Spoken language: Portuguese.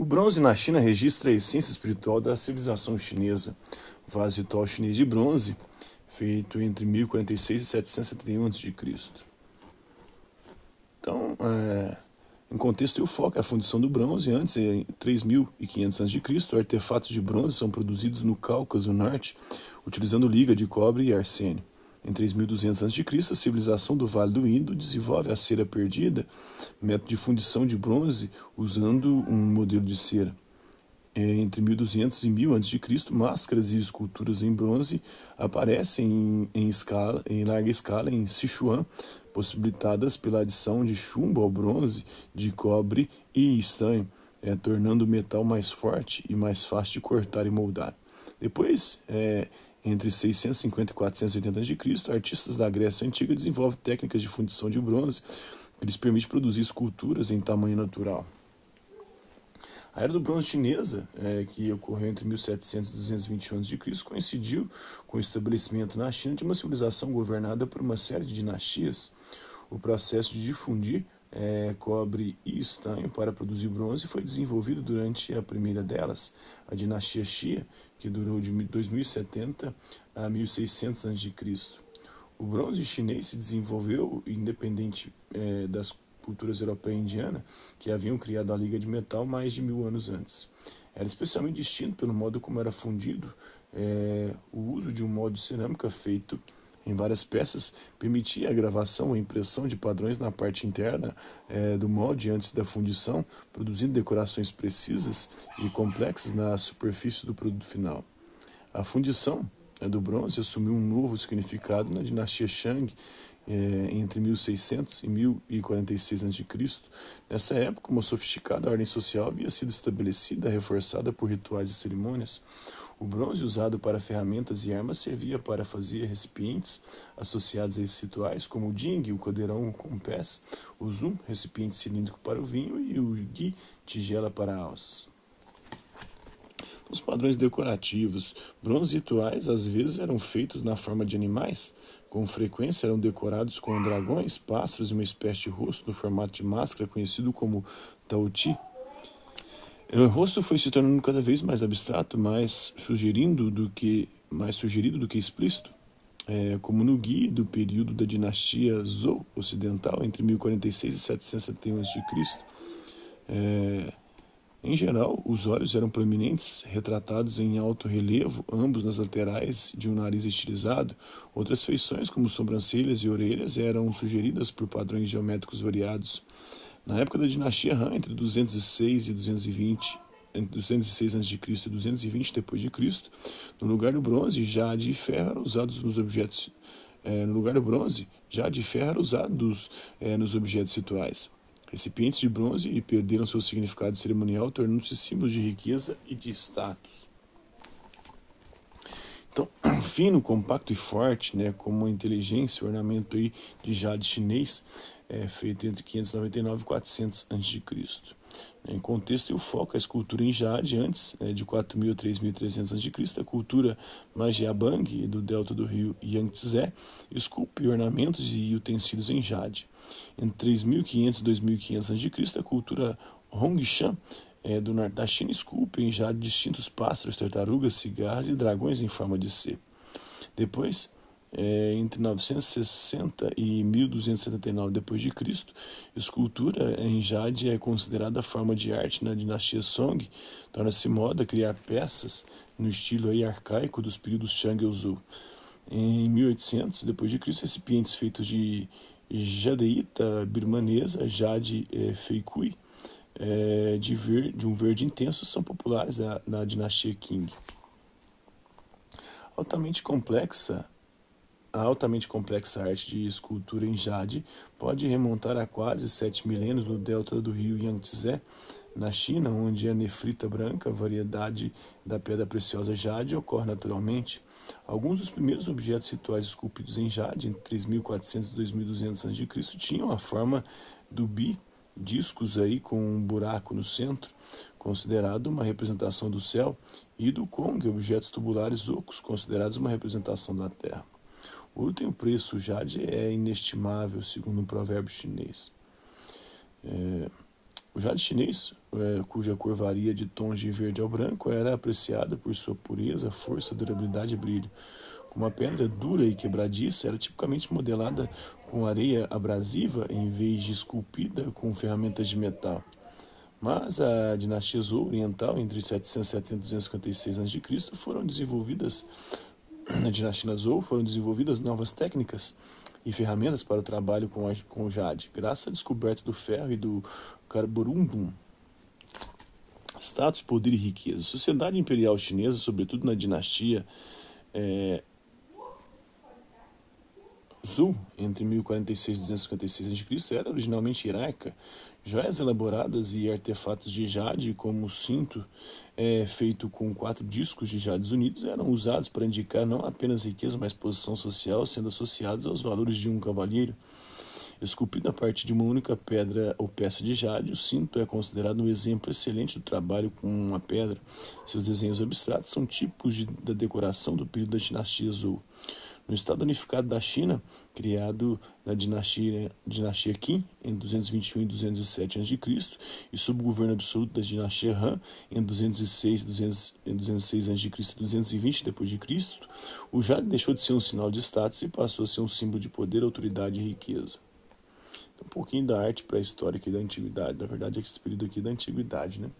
O bronze na China registra a essência espiritual da civilização chinesa. O vaso ritual chinês de bronze, feito entre 1046 e 771 a.C. Então, é, em contexto e o foco é a fundição do bronze. Antes, em 3500 a.C., artefatos de bronze são produzidos no Cáucaso Norte, utilizando liga de cobre e arsênio. Em 3200 a.C., a civilização do Vale do Indo desenvolve a cera perdida, método de fundição de bronze usando um modelo de cera. É, entre 1200 e 1000 a.C., máscaras e esculturas em bronze aparecem em, em, escala, em larga escala em Sichuan, possibilitadas pela adição de chumbo ao bronze, de cobre e estanho, é, tornando o metal mais forte e mais fácil de cortar e moldar. Depois, é, entre 650 e 480 a.C., artistas da Grécia Antiga desenvolvem técnicas de fundição de bronze que lhes permite produzir esculturas em tamanho natural. A Era do Bronze Chinesa, é, que ocorreu entre 1700 e 221 a.C., coincidiu com o estabelecimento na China de uma civilização governada por uma série de dinastias. O processo de difundir é, cobre e estanho para produzir bronze foi desenvolvido durante a primeira delas, a dinastia Xia, que durou de 2070 a 1600 a.C. O bronze chinês se desenvolveu independente é, das culturas europeia e indiana, que haviam criado a liga de metal mais de mil anos antes. Era especialmente distinto pelo modo como era fundido é, o uso de um molde de cerâmica feito em várias peças permitia a gravação ou impressão de padrões na parte interna é, do molde antes da fundição, produzindo decorações precisas e complexas na superfície do produto final. A fundição do bronze assumiu um novo significado na dinastia Shang é, entre 1600 e 1046 a.C. Nessa época, uma sofisticada ordem social havia sido estabelecida, reforçada por rituais e cerimônias. O bronze usado para ferramentas e armas servia para fazer recipientes associados a esses rituais, como o ding, o caldeirão com pés, o zoom, recipiente cilíndrico para o vinho, e o gui, tigela para alças. Os padrões decorativos, bronze rituais às vezes eram feitos na forma de animais, com frequência eram decorados com dragões, pássaros e uma espécie de rosto no formato de máscara conhecido como tauti, o rosto foi se tornando cada vez mais abstrato, mais sugerindo do que mais sugerido do que explícito, é, como no Gui do período da dinastia Zhou ocidental entre 1046 e 771 a.C. É, em geral, os olhos eram proeminentes, retratados em alto relevo, ambos nas laterais de um nariz estilizado. Outras feições, como sobrancelhas e orelhas, eram sugeridas por padrões geométricos variados. Na época da dinastia Han, entre 206 e 220, entre 206 a.C. e 220 depois de Cristo, no lugar do bronze, já de ferro era usado nos objetos é, no lugar do bronze, já de ferro era usado é, nos objetos rituais. Recipientes de bronze perderam seu significado cerimonial, tornando-se símbolos de riqueza e de status. Então, fino, compacto e forte, né, como inteligência, ornamento aí de jade chinês, é, feito entre 599 e 400 a.C. Em contexto o foco, a escultura em jade, antes é, de 4.000 a 3.300 a.C., a cultura Magiabang, do delta do rio Yangtze, esculpe ornamentos e utensílios em jade. Entre 3.500 e 2.500 a.C., a cultura Hongshan, é, do norte da China, esculpe em jade distintos pássaros, tartarugas, cigarras e dragões em forma de C. Depois, é, entre 960 e 1279 d.C., escultura em jade é considerada forma de arte na dinastia Song. Torna-se moda criar peças no estilo aí arcaico dos períodos Shang e Zhou. Em 1800 d.C., recipientes feitos de jadeíta birmanesa, jade é, feikui, é, de, ver, de um verde intenso, são populares na, na dinastia Qing. Altamente complexa, a altamente complexa arte de escultura em jade pode remontar a quase sete milênios no delta do rio Yangtze, na China, onde a nefrita branca, variedade da pedra preciosa jade, ocorre naturalmente. Alguns dos primeiros objetos rituais esculpidos em jade, entre 3400 e 2200 a.C., tinham a forma do bi, discos aí com um buraco no centro, considerado uma representação do céu, e do Kong, objetos tubulares ocos, considerados uma representação da Terra. O ouro tem um preço, o jade é inestimável, segundo um provérbio chinês. É, o O jade chinês, é, cuja cor varia de tons de verde ao branco, era apreciado por sua pureza, força, durabilidade e brilho. Como a pedra dura e quebradiça, era tipicamente modelada com areia abrasiva em vez de esculpida com ferramentas de metal. Mas a dinastia Zhou oriental, entre 770 e 256 a.C., foram desenvolvidas na dinastia Zhou foram desenvolvidas novas técnicas e ferramentas para o trabalho com, a, com o jade, graças à descoberta do ferro e do carborundum. Status, poder e riqueza. Sociedade imperial chinesa, sobretudo na dinastia é, Zhou, entre 1046 e 256 a.C., era originalmente hierárquica. Joias elaboradas e artefatos de jade, como o cinto é, feito com quatro discos de jades unidos, eram usados para indicar não apenas riqueza, mas posição social, sendo associados aos valores de um cavalheiro. Esculpido a partir de uma única pedra ou peça de jade, o cinto é considerado um exemplo excelente do trabalho com uma pedra. Seus desenhos abstratos são típicos de, da decoração do período da dinastia Zhou. No Estado Unificado da China, criado na dinastia, dinastia Qin em 221 e 207 a.C. e sob o governo absoluto da dinastia Han em 206, 200, em 206 a.C. e 220 d.C., o jade deixou de ser um sinal de status e passou a ser um símbolo de poder, autoridade e riqueza. Então, um pouquinho da arte pré-histórica e da antiguidade. Na verdade, é esse período aqui da antiguidade, né?